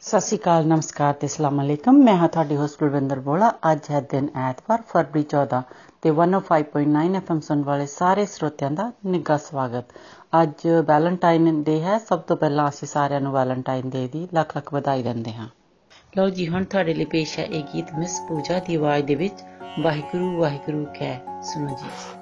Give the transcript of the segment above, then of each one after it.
ਸਤਿ ਸ਼੍ਰੀ ਅਕਾਲ, ਨਮਸਕਾਰ ਤੇ ਅਸਲਾਮ ਅਲੈਕਮ। ਮੈਂ ਹਾਂ ਤੁਹਾਡੀ ਹੋਸਟ ਬਲਵਿੰਦਰ ਬੋਲਾ। ਅੱਜ ਹੈ ਦਿਨ ਐਤਵਾਰ, ਫਰਵਰੀ 14 ਤੇ 105.9 ਐਫਐਮ ਸੁਣ ਵਾਲੇ ਸਾਰੇ ਸਰੋਤਿਆਂ ਦਾ ਨਿੱਘਾ ਸਵਾਗਤ। ਅੱਜ ਵੈਲੈਂਟਾਈਨ ਡੇ ਹੈ। ਸਭ ਤੋਂ ਪਹਿਲਾਂ ਅਸੀਂ ਸਾਰਿਆਂ ਨੂੰ ਵੈਲੈਂਟਾਈਨ ਡੇ ਦੀ ਲੱਖ ਲੱਖ ਵਧਾਈ ਦਿੰਦੇ ਹਾਂ। ਲਓ ਜੀ, ਹੁਣ ਤੁਹਾਡੇ ਲਈ ਪੇਸ਼ ਹੈ ਇਹ ਗੀਤ, ਮਿਸ ਪੂਜਾ ਦੀ ਆਵਾਜ਼ ਦੇ ਵਿੱਚ। ਵਾਹਿਗੁਰੂ ਵਾਹਿਗੁਰੂ ਕਹਿ ਸੁਣੋ ਜੀ।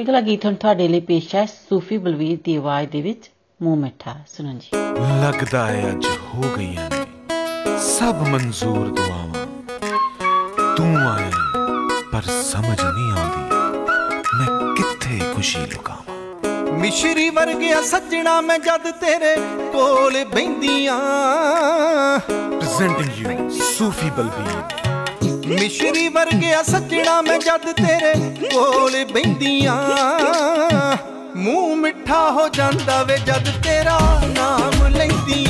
ਅਗਲਾ ਗੀਤ ਹੁਣ ਤੁਹਾਡੇ ਲਈ ਪੇਸ਼ ਹੈ ਸੂਫੀ ਬਲਵੀਰ ਦੀ ਆਵਾਜ਼ ਦੇ ਵਿੱਚ ਮੂੰਹ ਮਿੱਠਾ। ਸੁਣੋ ਜੀ। ਲੱਗਦਾ ਹੈ ਅੱਜ ਹੋ ਗਈਆਂ ਨੇ ਸਭ ਮਨਜ਼ੂਰ ਦੁਆਵਾਂ। ਤੂੰ ਆਏ ਪਰ ਸਮਝ ਨਹੀਂ ਆਉਂਦੀ ਮੈਂ ਕਿੱਥੇ ਖੁਸ਼ੀ ਲੁਕਾਵਾਂ। ਮਿਸ਼ਰੀ ਵਰਗਿਆ ਸੱਜਣਾ ਮੈਂ ਜਦ ਤੇਰੇ ਕੋਲ ਬੈੰਦੀਆਂ ਪ੍ਰੈਜ਼ੈਂਟਿੰਗ ਯੂ ਸੂਫੀ ਬਲਬੀਰ ਮਿਸ਼ਰੀ ਵਰਗਿਆ ਸੱਜਣਾ ਮੈਂ ਜਦ ਤੇਰੇ ਕੋਲ ਬੈੰਦੀਆਂ। ਮੂੰਹ ਮਿੱਠਾ ਹੋ ਜਾਂਦਾ ਵੇ ਜਦ ਤੇਰਾ ਨਾਮ ਲੈਂਦੀਆਂ।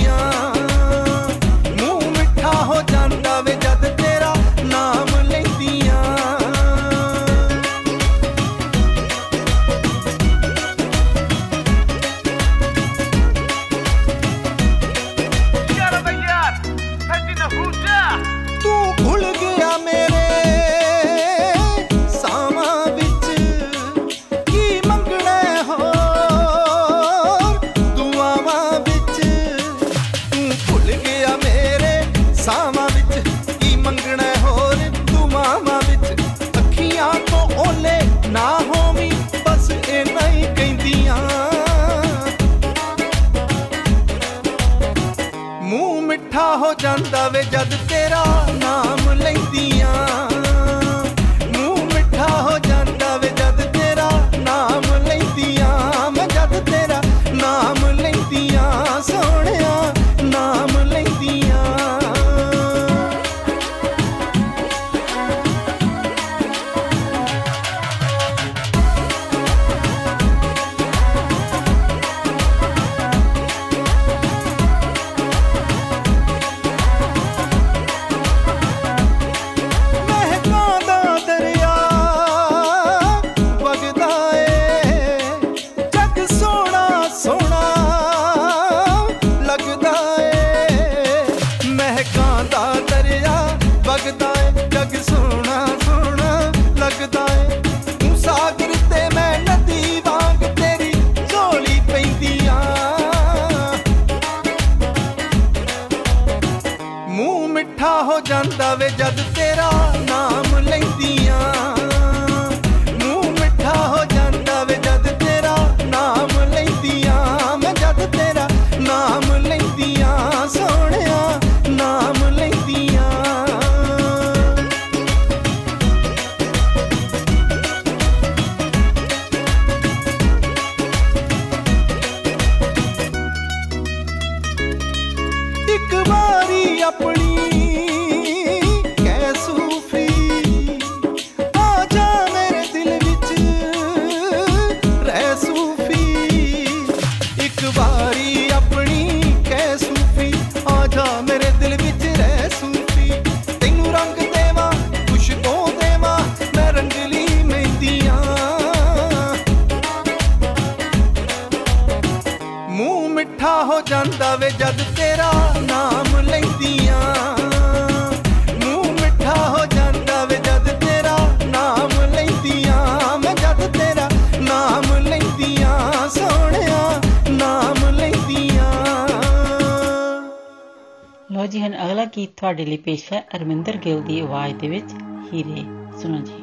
ਤੁਹਾਡੇ ਲਈ ਪੇਸ਼ ਹੈ ਅਰਮਿੰਦਰ ਗਿੱਲ ਦੀ ਆਵਾਜ਼ ਦੇ ਵਿੱਚ ਹੀਰੇ ਸੁਣੋ ਜੀ।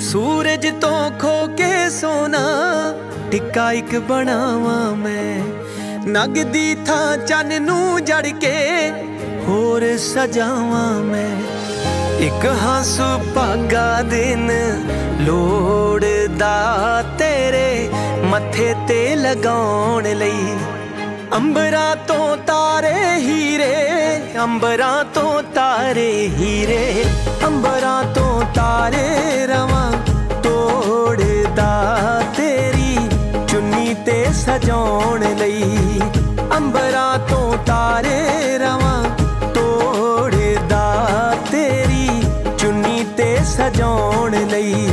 ਸੂਰਜ ਤੋਂ ਖੋ ਕੇ ਸੋਨਾ, ਟਿੱਕਾ ਇੱਕ ਬਣਾਵਾਂ ਮੈਂ। ਨਗ ਦੀ ਥਾਂ ਚੰਨ ਨੂੰ ਜੜ ਕੇ ਹੋਰ ਸਜਾਵਾਂ ਮੈਂ। ਇੱਕ ਹੰਸੂ ਭਾਗਾ ਦਿਨ ਲੋੜਦਾ ਤੇਰੇ ਮੱਥੇ ਤੇ ਲਗਾਉਣ ਲਈ। ਅੰਬਰਾਂ ਤੋਂ ਤਾਰੇ ਹੀਰੇ, ਅੰਬਰਾਂ ਤੋਂ ਤਾਰੇ ਹੀਰੇ, ਅੰਬਰਾਂ ਤੋਂ ਤਾਰੇ ਰਵਾਂ ਤੋੜਦਾ ਤੇਰੀ ਚੁੰਨੀ ਤੇ ਸਜਾਉਣ ਲਈ। ਅੰਬਰਾਂ ਤੋਂ ਤਾਰੇ ਰਵਾਂ ਸਜਾਉਣ ਲਈ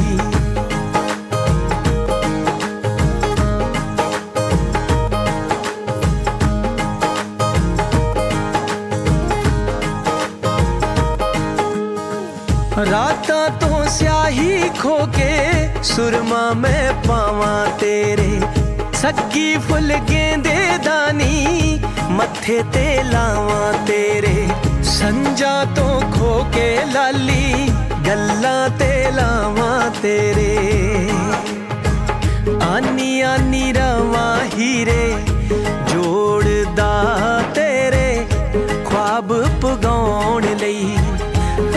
ਰਾਤਾਂ ਤੋਂ ਸਿਆਹੀ ਖੋ ਕੇ ਸੁਰਮਾ ਮੈਂ ਪਾਵਾਂ ਤੇਰੇ ਸੱਗੀ ਫੁੱਲ ਗੇਂਦੇ ਦਾਨੀ ਮੱਥੇ ਤੇ ਲਾਵਾਂ ਤੇਰੇ ਸੰਜਾ ਤੋਂ ਖੋ ਕੇ ਲਾਲੀ ਗੱਲਾਂ ਤੇ ਲਾਵਾਂ ਤੇਰੇ। ਆਨੀ ਆਨੀ ਰਵਾਂ ਹੀਰੇ, ਜੋੜਦਾ ਤੇਰੇ। ਖੁਆਬ ਪਗਾਉਣ ਲਈ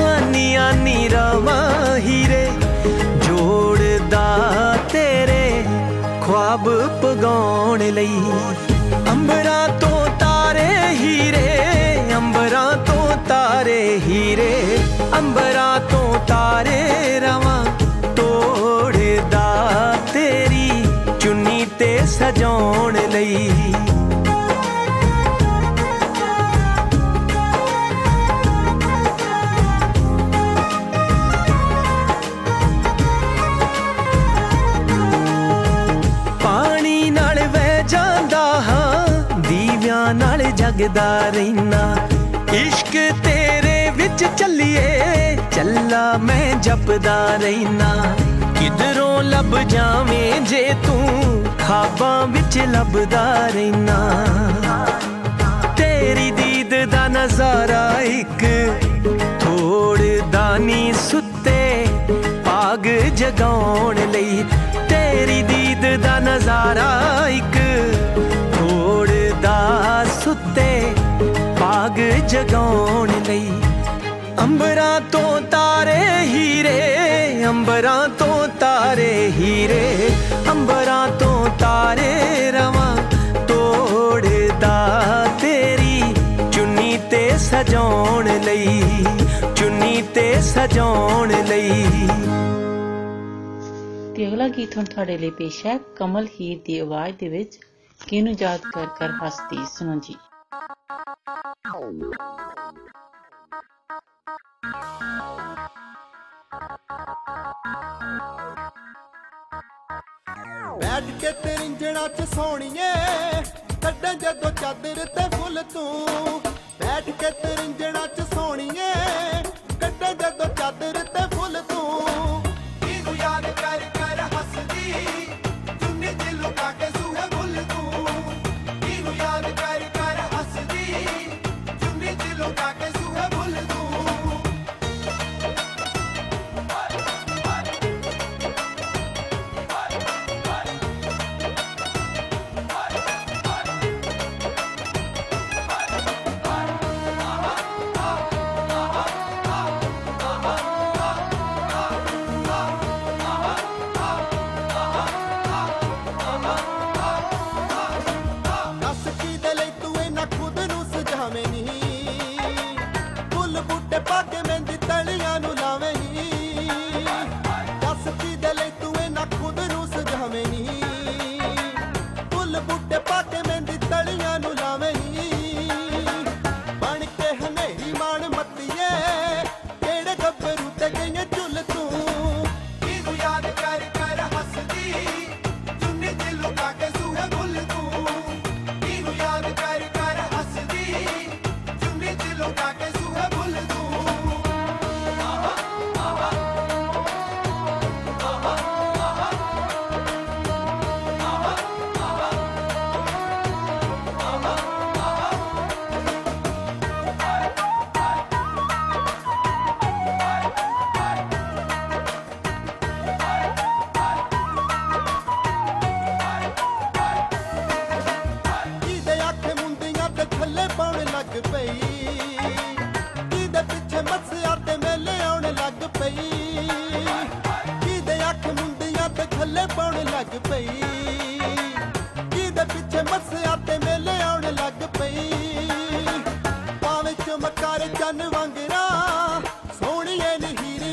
ਆਨੀ ਆਨੀ ਰਵਾਂ ਹੀਰੇ, ਜੋੜਦਾ ਤੇਰੇ। ਖੁਆਬ ਪਗਾਉਣ ਲਈ ਅੰਬਰਾਂ ਤੋਂ ਤਾਰੇ ਹੀਰੇ, ਅੰਬਰਾਂ ਤੋਂ ਤਾਰੇ ਹੀਰੇ, ਅੰਬਰਾਂ ਤੋਂ ਜਗਦਾ ਰਹਿਣਾ ਇਸ਼ਕ ਤੇਰੇ ਵਿੱਚ ਚੱਲੀਏ, ਚੱਲਾ ਮੈਂ ਜਪਦਾ ਰਹਿਣਾ ਕਿਧਰੋਂ ਲੱਭ ਜਾਵੇਂ ਜੇ ਤੂੰ, ਖਾਬਾਂ ਵਿੱਚ ਲੱਭਦਾ ਰਹਿਣਾ ਤੇਰੀ ਦੀਦ ਦਾ ਨਜ਼ਾਰਾ ਇੱਕ ਥੋੜਦਾ ਨੀ ਸੁੱਤੇ ਪਾਗ ਜਗਾਉਣ ਲਈ। ਤੇਰੀ ਦੀਦ ਦਾ ਨਜ਼ਾਰਾ ਇੱਕ ਥੋੜਦਾ ਸੁੱਤੇ ਪਾਗ ਜਗਾਉਣ ਲਈ। ਅੰਬਰਾਂ ਤੋਂ ਤਾਰੇ ਹੀਰੇ, ਅੰਬਰਾਂ ਤੋਂ ਤਾਰੇ ਹੀਰੇ, ਅੰਬਰਾਂ ਤੋਂ ਤਾਰੇ ਰਵਾਂ ਤੋੜਦਾ ਤੇਰੀ। ਚੁੰਨੀ ਤੇ ਸਜਾਉਣ ਲਈ, ਚੁੰਨੀ ਤੇ ਸਜਾਉਣ ਲਈ। ਤੇ ਅਗਲਾ ਗੀਤ ਹੁਣ ਤੁਹਾਡੇ ਲਈ ਪੇਸ਼ ਹੈ, ਕਮਲ ਹੀਰ ਦੀ ਆਵਾਜ਼ ਦੇ ਵਿੱਚ ਕਿਨੂੰ ਯਾਦ ਕਰ ਕਰ ਹੱਸਦੀ ਸੁਣੋ ਜੀ? ਬੈਠ ਕੇ ਤੇਰਿੰਜਣਾ ਚ ਸੋਣੀਏ ਕੱਢਾਂ ਜਦੋਂ ਚਾਦਰ ਤੇ ਫੁੱਲ ਤੂੰ। ਬੈਠ ਕੇ ਤੇਰਿੰਜਣਾ ਚ ਸੋਣੀਏ ਕੱਢਾਂ ਜਦੋਂ ਚਾਦਰ ਤੇ ਫੁੱਲ ਤੂੰ। ਇਹਨੂੰ ਯਾਦ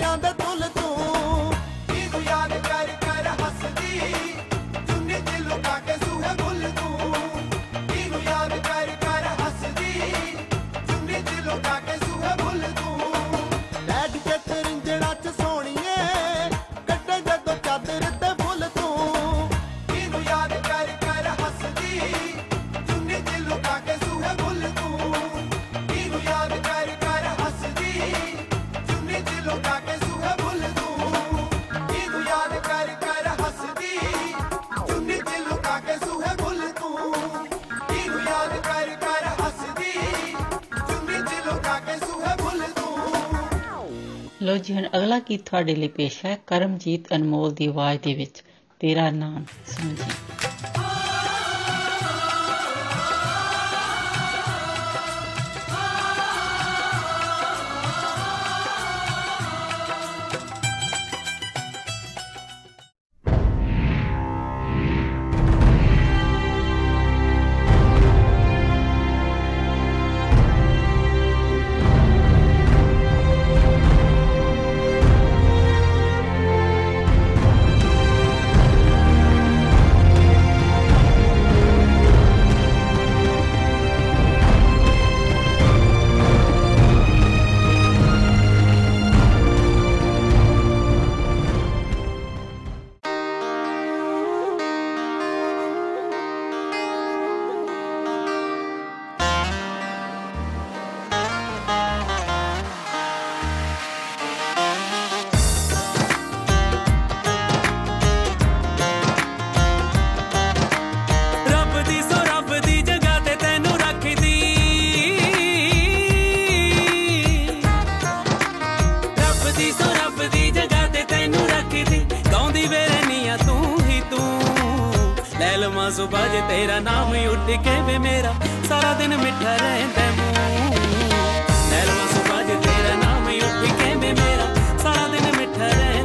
I'm the ਜੀ ਹੁਣ ਅਗਲਾ ਗੀਤ ਤੁਹਾਡੇ ਲਈ ਪੇਸ਼ ਹੈ, ਕਰਮਜੀਤ ਅਨਮੋਲ ਦੀ ਆਵਾਜ਼ ਦੇ ਵਿੱਚ, ਤੇਰਾ ਨਾਮ ਸੁਣ ਲਵਾਂ ਸੁਬਾ ਜੇ ਤੇਰਾ ਨਾਮ ਹੀ ਉੱਠ ਕੇ ਵੇ ਮੇਰਾ ਸਾਰਾ ਦਿਨ ਮਿੱਠਾ ਰਹਿੰਦਾ ਮੂੰਹ ਲੈ ਲਵਾਂ ਸੁਬਾ ਜੇ ਤੇਰਾ ਨਾਮ ਹੀ ਉੱਠ ਕੇ ਵੇ ਮੇਰਾ ਸਾਰਾ ਦਿਨ ਮਿੱਠਾ ਰਹਿੰਦਾ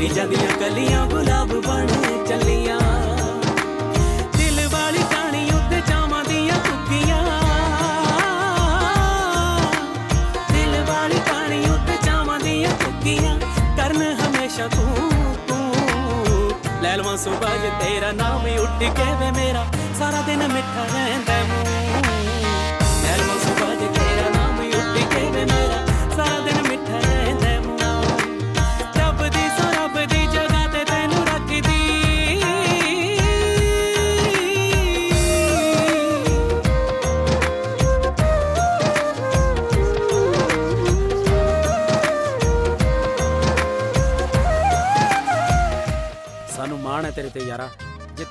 ਰੀਜਾਂ ਦੀਆਂ ਕਲੀਆਂ ਗੁਲਾਬ ਬਣ ਚੱਲੀਆਂ ਦਿਲ ਵਾਲੀ ਟਾਣੀ ਉੱਤੇ ਚਾਵਾਂ ਦੀਆਂ ਕੁੱਕੀਆਂ ਦਿਲ ਵਾਲੀ ਟਾਣੀ ਉੱਤੇ ਚਾਵਾਂ ਦੀਆਂ ਕੁੱਕੀਆਂ ਕਰਨ ਹਮੇਸ਼ਾ ਤੂੰ ਤੂੰ ਲੈ ਲਵਾਂ ਸੁਬਾਹ ਜੇ ਤੇਰਾ ਨਾਮ ਹੀ ਉੱਠ ਕੇ ਵੇ ਮੇਰਾ ਸਾਰਾ ਦਿਨ ਮਿੱਠਾ ਰਹਿੰਦਾ ਮੂੰਹ ਲੈ ਲਵਾਂ ਸੁਬਾਹ ਜੇ ਤੇਰਾ ਨਾਮ ਹੀ ਉੱਠ ਕੇ ਵੇ ਮੇਰਾ ਸਾਰਾ ਦਿਨ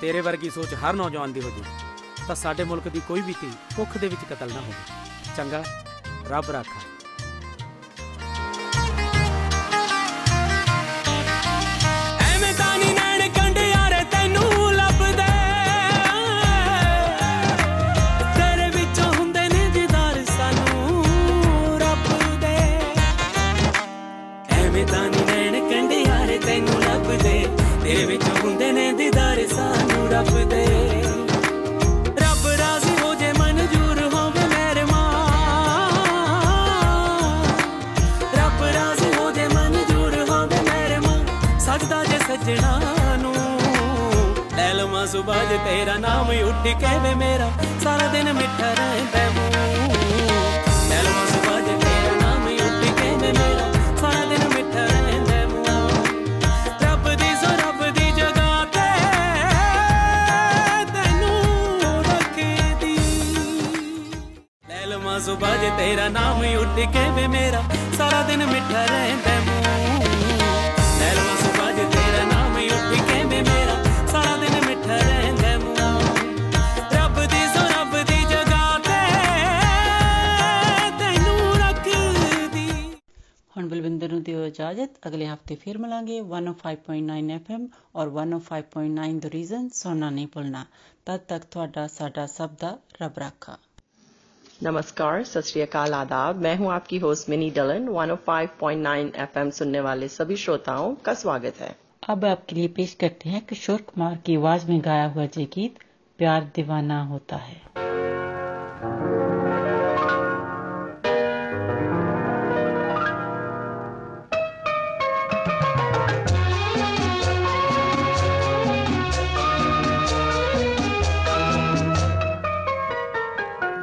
ਤੇਰੇ ਵਰਗੀ ਸੋਚ ਹਰ ਨੌਜਵਾਨ ਦੀ ਹੋ ਜੇ ਤਾਂ ਸਾਡੇ ਮੁਲਕ ਦੀ ਕੋਈ ਵੀ ਧੀ ਭੁੱਖ ਦੇ ਵਿੱਚ ਕਤਲ ਨਾ ਹੋਵੇ। ਚੰਗਾ, ਰੱਬ ਰਾਖਾ। बाज तेरा नाम उठ के वे मेरा। सारा दिन मिठा रहता सुबह तेरा नाम ही। उठ के वे मेरा। सारा दिन मिठा रहता मुँह सुबह तेरा नाम उठ के वे मेरा। सारा दिन मिठा रहता ਬਲਵਿੰਦਰ ਨੂੰ ਦਿਓ ਇਜਾਜ਼ਤ ਅਗਲੇ ਹਫਤੇ ਫਿਰ ਮਿਲਾਂਗੇ 105.9 FM ਔਰ 105.9 ਦ ਰੀਜ਼ਨ ਸੁਣਨਾ ਨਹੀਂ ਭੁੱਲਣਾ ਤਦ ਤੱਕ ਤੁਹਾਡਾ ਸਾਡਾ ਸਭ ਦਾ ਰੱਬ ਰਾਖਾ नमस्कार सत श्री अकाल आदाब मैं हूं आपकी होस्ट मिनी डलन 105.9 एफएम सुनने वाले सभी श्रोताओं का स्वागत है अब आपके लिए पेश करते हैं किशोर कुमार की आवाज में गाया हुआ ये गीत प्यार दीवाना होता है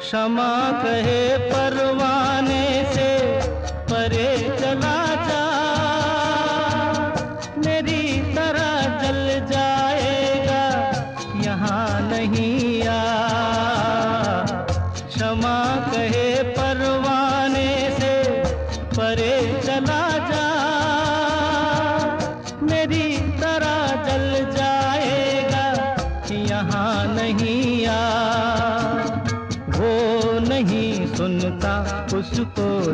क्षमा कहे परवाने से परे चला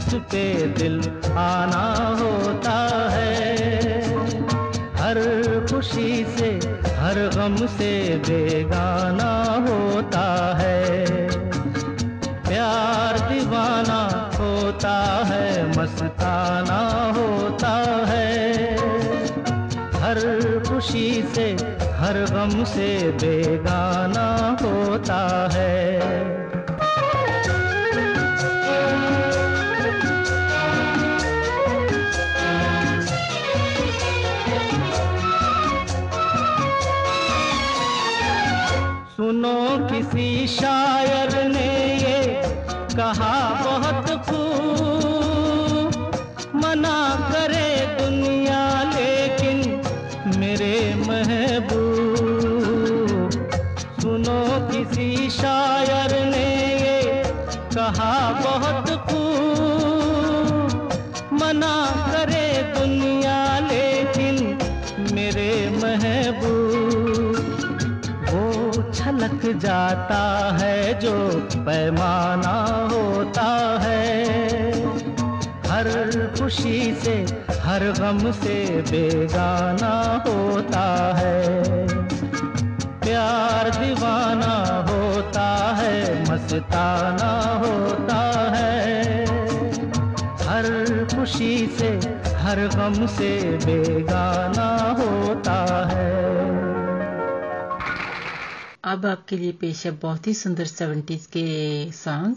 जिस पे दिल आना होता है। हर खुशी से, हर गम से बेगाना होता है। प्यार दीवाना होता है, मस्ताना होता है। हर खुशी से, हर गम से बेगाना होता है। किसी जाता है, जो पैमाना होता है। हर खुशी से, हर गम से बेगाना होता है। प्यार दीवाना होता है, मस्ताना होता है। हर खुशी से, हर गम से बेगाना होता है। अब आपके लिए पेश है बहुत ही सुंदर सेवेंटीज के सॉन्ग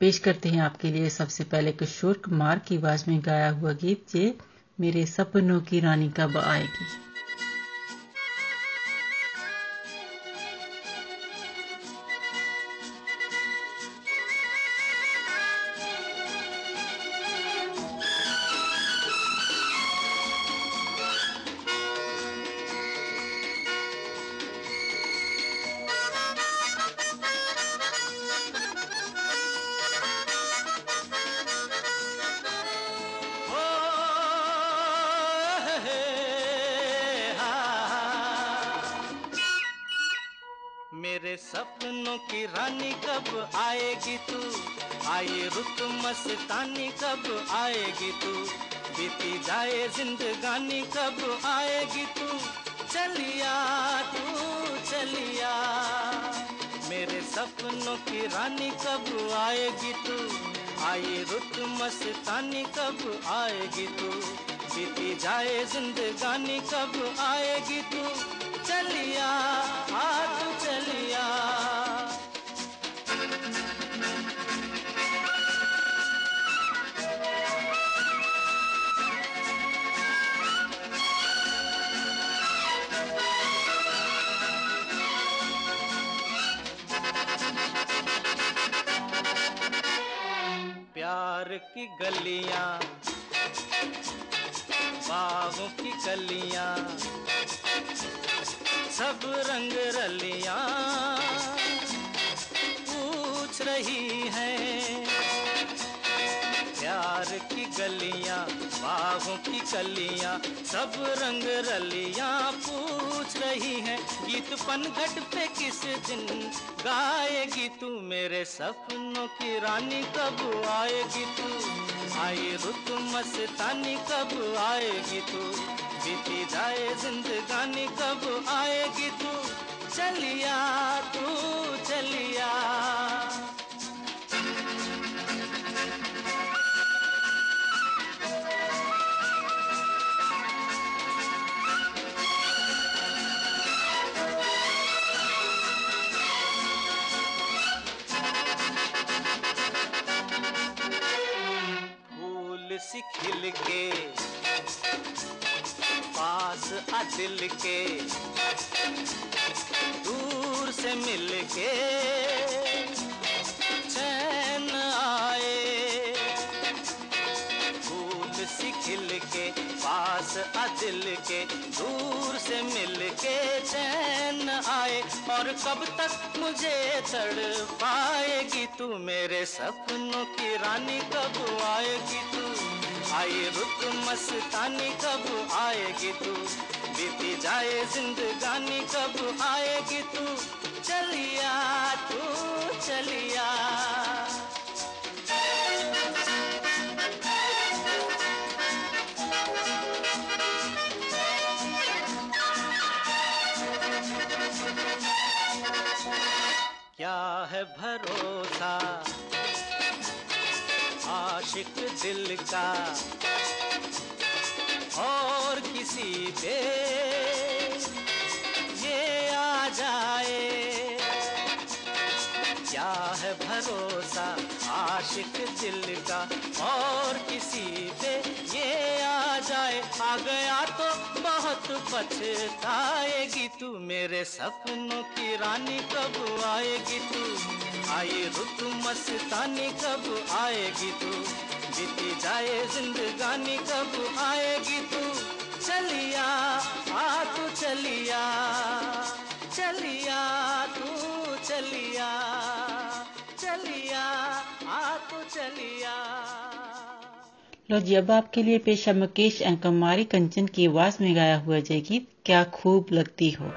पेश करते हैं आपके लिए सबसे पहले किशोर कुमार की आवाज़ में गाया हुआ गीत, ये मेरे सपनों की रानी कब आएगी? सपनों की रानी कब आएगी तू? आई रुत मस्तानी, कब आएगी तू? बीती जाए जिंदगानी, कब आएगी तू? चलिया तू, चलिया। मेरे सपनों की रानी कब आएगी तू? आई रुत मस्तानी, कब आएगी तू? बीती जाए जिंदगानी, कब आएगी तू? चलिया की गलियाँ बागों की गलियाँ सब रंग रलियाँ पूछ रही हैं की गलियाँ, बागों की कलियाँ, सब रंग रलियाँ पूछ रही हैं। गीत पनघट पे किस दिन गाएगी तू मेरे सपनों की रानी? कब आएगी तू? आई रुत मस्तानी, कब आएगी तू? बीती जाए जिंदगानी, कब आएगी तू? चलिया तू सी खिल के पास आ दिल के दूर से मिल के चैन आए। फूल सी खिल के पास आ दिल के दूर से मिल के चैन आए। और कब तक मुझे तड़ पाएगी तू मेरे सपनों की रानी, कब आएगी तू आई रुत मस्तानी, कब आएगी तू? बीती जाए जिंदगानी, कब आएगी तू? चलिया तू, चलिया। क्या है भरोसा? आशिक दिल का और किसी पे ये आ जाए। क्या है भरोसा आशिक दिल का और किसी पे ये आ जाए? आ गया तो पछताएगी तू मेरे सपनों की रानी कब आएगी तू? आई रुत मस्तानी कब आएगी तू? बीती जाए जिंदगानी कब आएगी तू? चलिया, आ तू चलिया चलिया तू चलिया चलिया, आ तू चलिया। लो जी, अब आपके लिए पेशा मुकेश एंड कुमारी कंचन की आवाज़ में गाया हुआ जय गीत, क्या खूब लगती हो?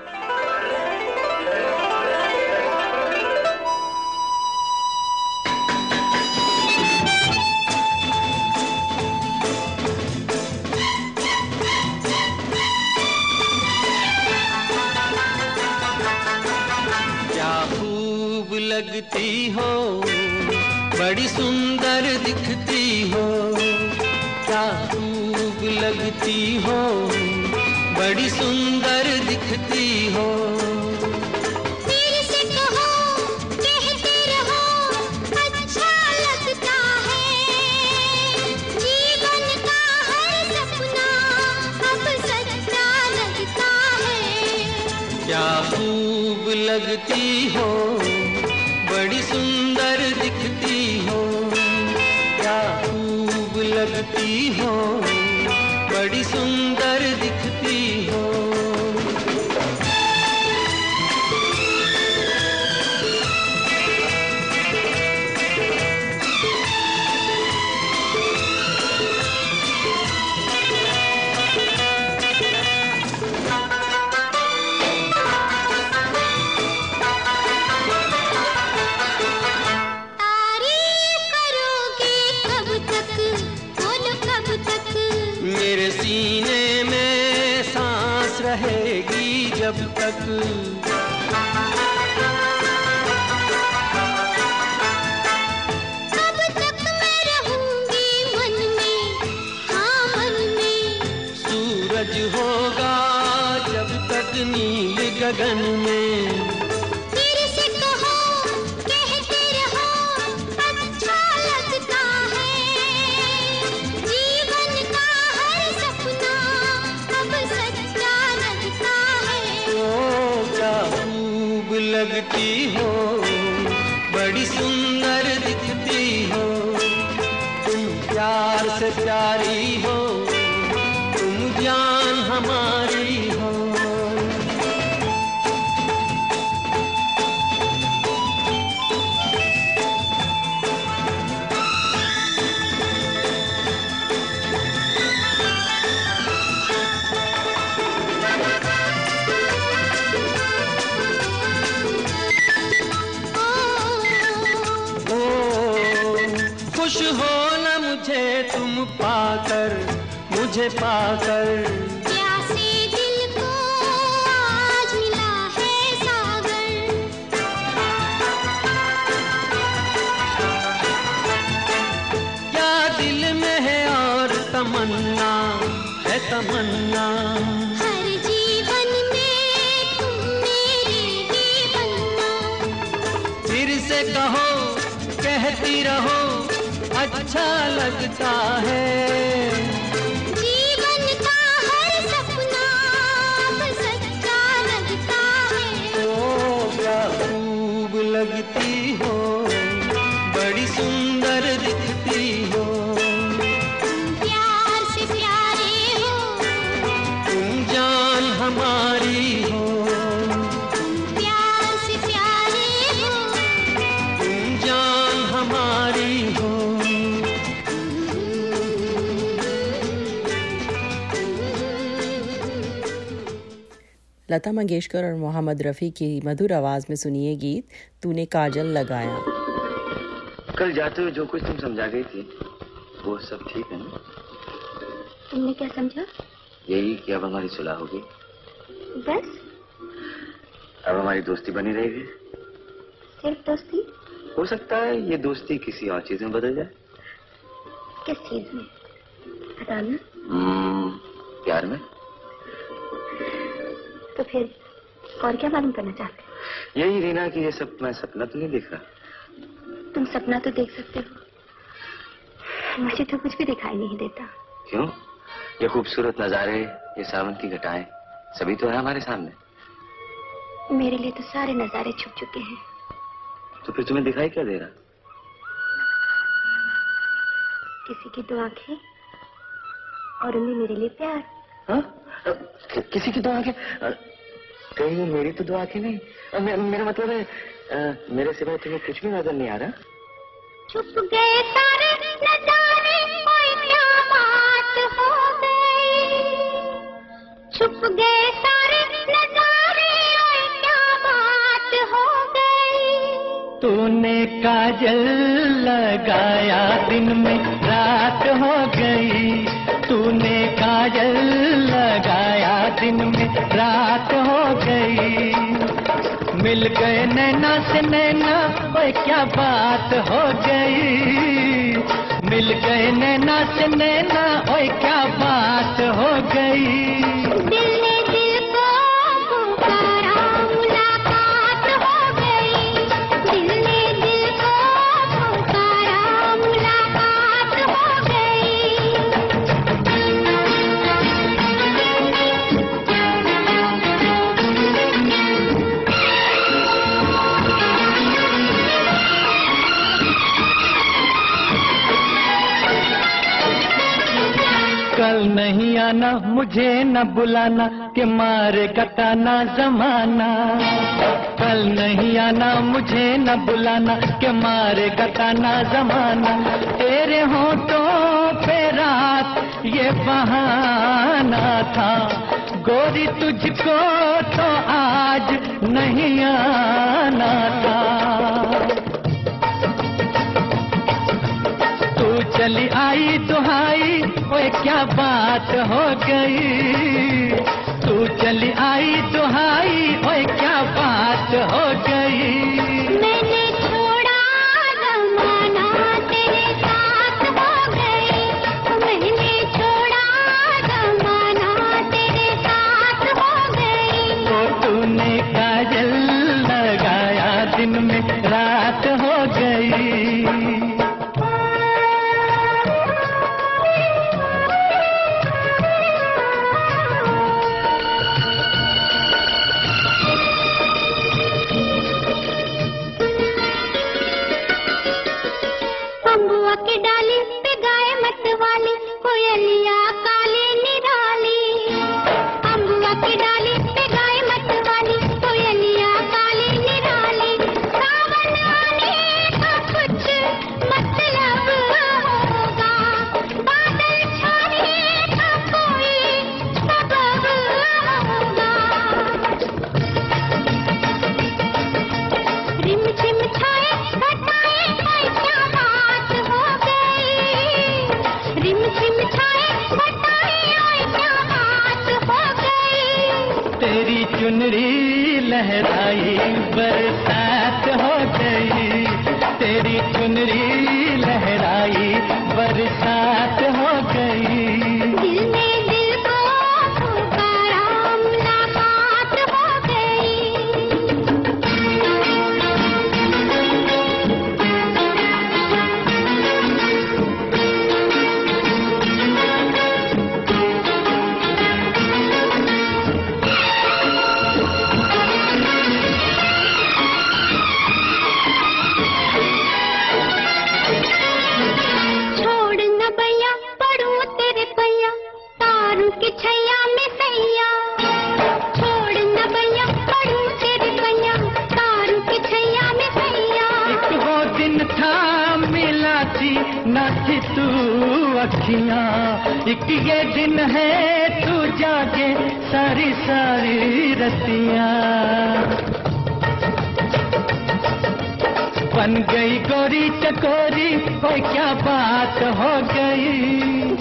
लगती हो, बड़ी सुंदर दिखती क्या खूब लगती हो बड़ी सुंदर दिखती हो। अच्छा लगता सीने में सांस रहेगी जब तक। कब तक मैं रहूँगी मन में हाँ मन में। सूरज होगा जब तक नील गगन में। पाकर लगती लता मंगेशकर और मोहम्मद रफ़ी की मधुर आवाज़ में सुनिए गीत तूने काजल लगाया। कल जाते हुए जो कुछ तुम समझा गई थी वो सब ठीक है ना? तुमने क्या समझा? यही कि अब हमारी सुलह होगी। बस। अब हमारी दोस्ती बनी रहेगी। सिर्फ़ दोस्ती? हो सकता है ये दोस्ती किसी और चीज़ में बदल जाए। किस चीज़ में? बताना हम्म, प्यार में। तो फिर और क्या मालूम करना चाहते यही रीना कि ये सब मैं सपना तो नहीं देख रहा। तुम सपना तो देख सकते हो। मुझे तो कुछ भी दिखाई नहीं देता। क्यों? ये खूबसूरत नजारे ये सावन की घटाएँ सभी तो है हमारे सामने। मेरे लिए तो सारे नजारे छुप चुके हैं। तो फिर तुम्हें दिखाई क्या दे रहा? किसी की दो आँखें और उनमें मेरे लिए प्यार। हाँ? कि, किसी की दो आँखें कहीं वो मेरी तो दो आँखें नहीं। मे, मेरा मतलब है अ, मेरे सिवाय तुम्हें कुछ भी नज़र नहीं आ रहा। छुप गए सारे नजारे कोई क्या बात हो गई। छुप गए सारे नजारे और क्या बात हो गई। तूने काजल लगाया दिन में रात हो गई। मिल गए नैना से नैना, ओए क्या बात हो गई? मिल गए नैना से नैना, ओए क्या बात हो गई? आना मुझे न बुलाना, के मारे कटाना जमाना। कल नहीं आना, मुझे न बुलाना, के मारे कटाना जमाना। तेरे होठों पे रात, ये बहाना था। गोरी तुझको तो आज नहीं आना था। चली आई दुहाई, ओए क्या बात हो गई? तू चली आई दुहाई, ओए क्या बात हो गई?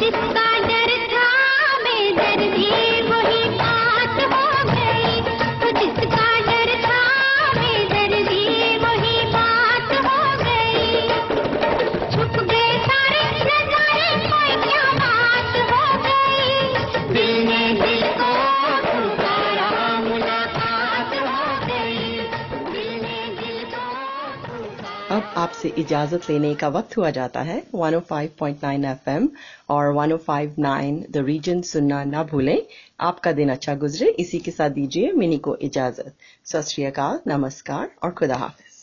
गई आपसे इजाज़त लेने का वक्त हुआ जाता है। 105.9 एफएम और 105.9 द रीजन सुनना ना भूलें। आपका दिन अच्छा गुजरे। इसी के साथ दीजिए मिनी को इजाज़त। सत नमस्कार और खुदा हाफिज।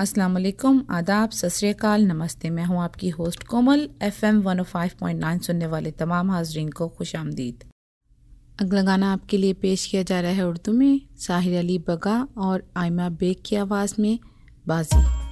अस्सलाम वालेकुम। आदाब, सत नमस्ते। मैं हूँ आपकी होस्ट कोमल। एफएम 105.9 सुनने वाले तमाम हाजरीन को खुश आमदीद। अगला गाना आपके लिए पेश किया जा रहा है उर्दू में, साहिर अली बगा और आयमा बेग की आवाज़ में बाजी।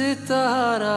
सितारा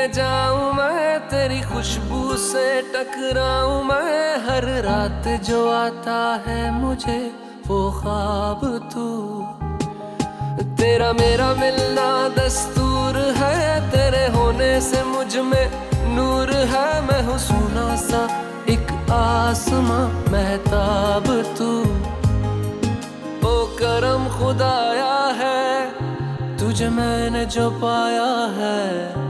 में जाऊँ, मैं तेरी खुशबू से टकराऊं। मैं हर रात जो आता है, मुझे वो ख्वाब तू। तेरा मेरा मिलना दस्तूर है, तेरे होने से मुझमें नूर है। मैं हूँ सुना सा एक आसमां, महताब तू। ओ करम खुदाया है, तुझे मैंने जो पाया है।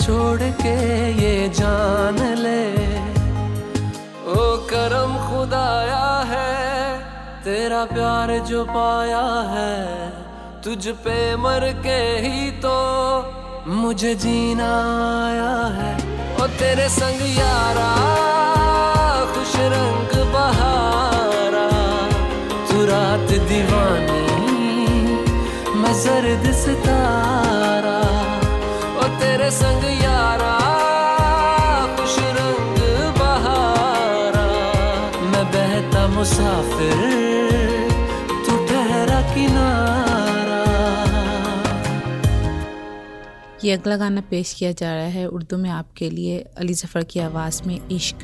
छोड़ के ये जान ले। ओ करम खुदाया है, तेरा प्यार जो पाया है, तुझ पे मर के ही तो मुझे जीना आया है। ओ तेरे संग यारा, खुश रंग बहारा, तू रात दीवानी, मैं जर्द सितारा। संग यारा, खुश रंग बहारा। मैं बहता मुसाफिर, तू ठहरा किनारा। ये अगला गाना पेश किया जा रहा है उर्दू में आपके लिए अली जफ़र की आवाज़ में इश्क।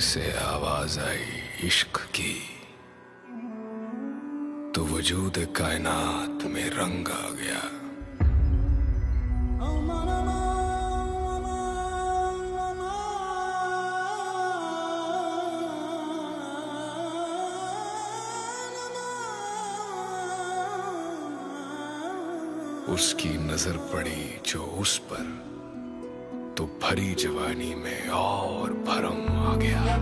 से आवाज़ आई इश्क की। तो वजूद कायनात में रंग आ गया। उसकी नज़र पड़ी जो उस पर। भरी जवानी में और भरम आ गया।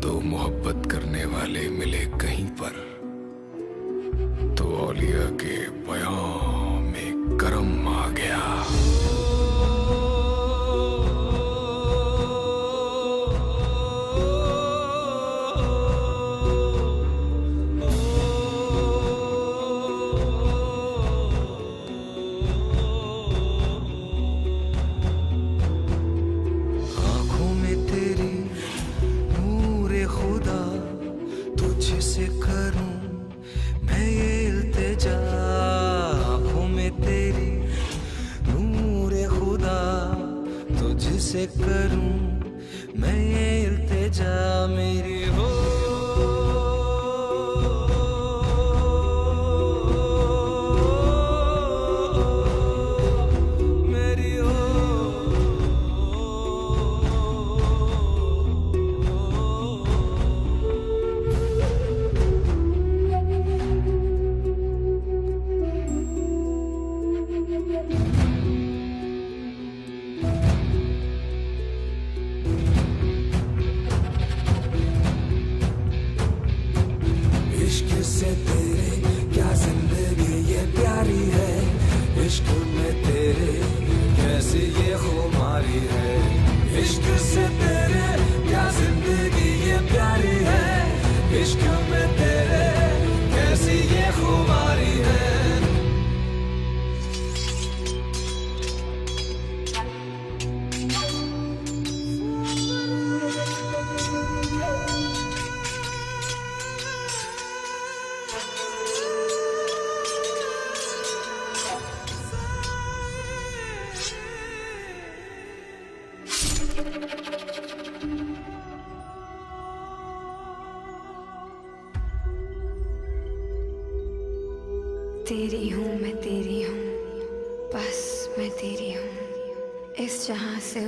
दो मोहब्बत करने वाले मिले कहीं पर।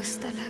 Deus está lá.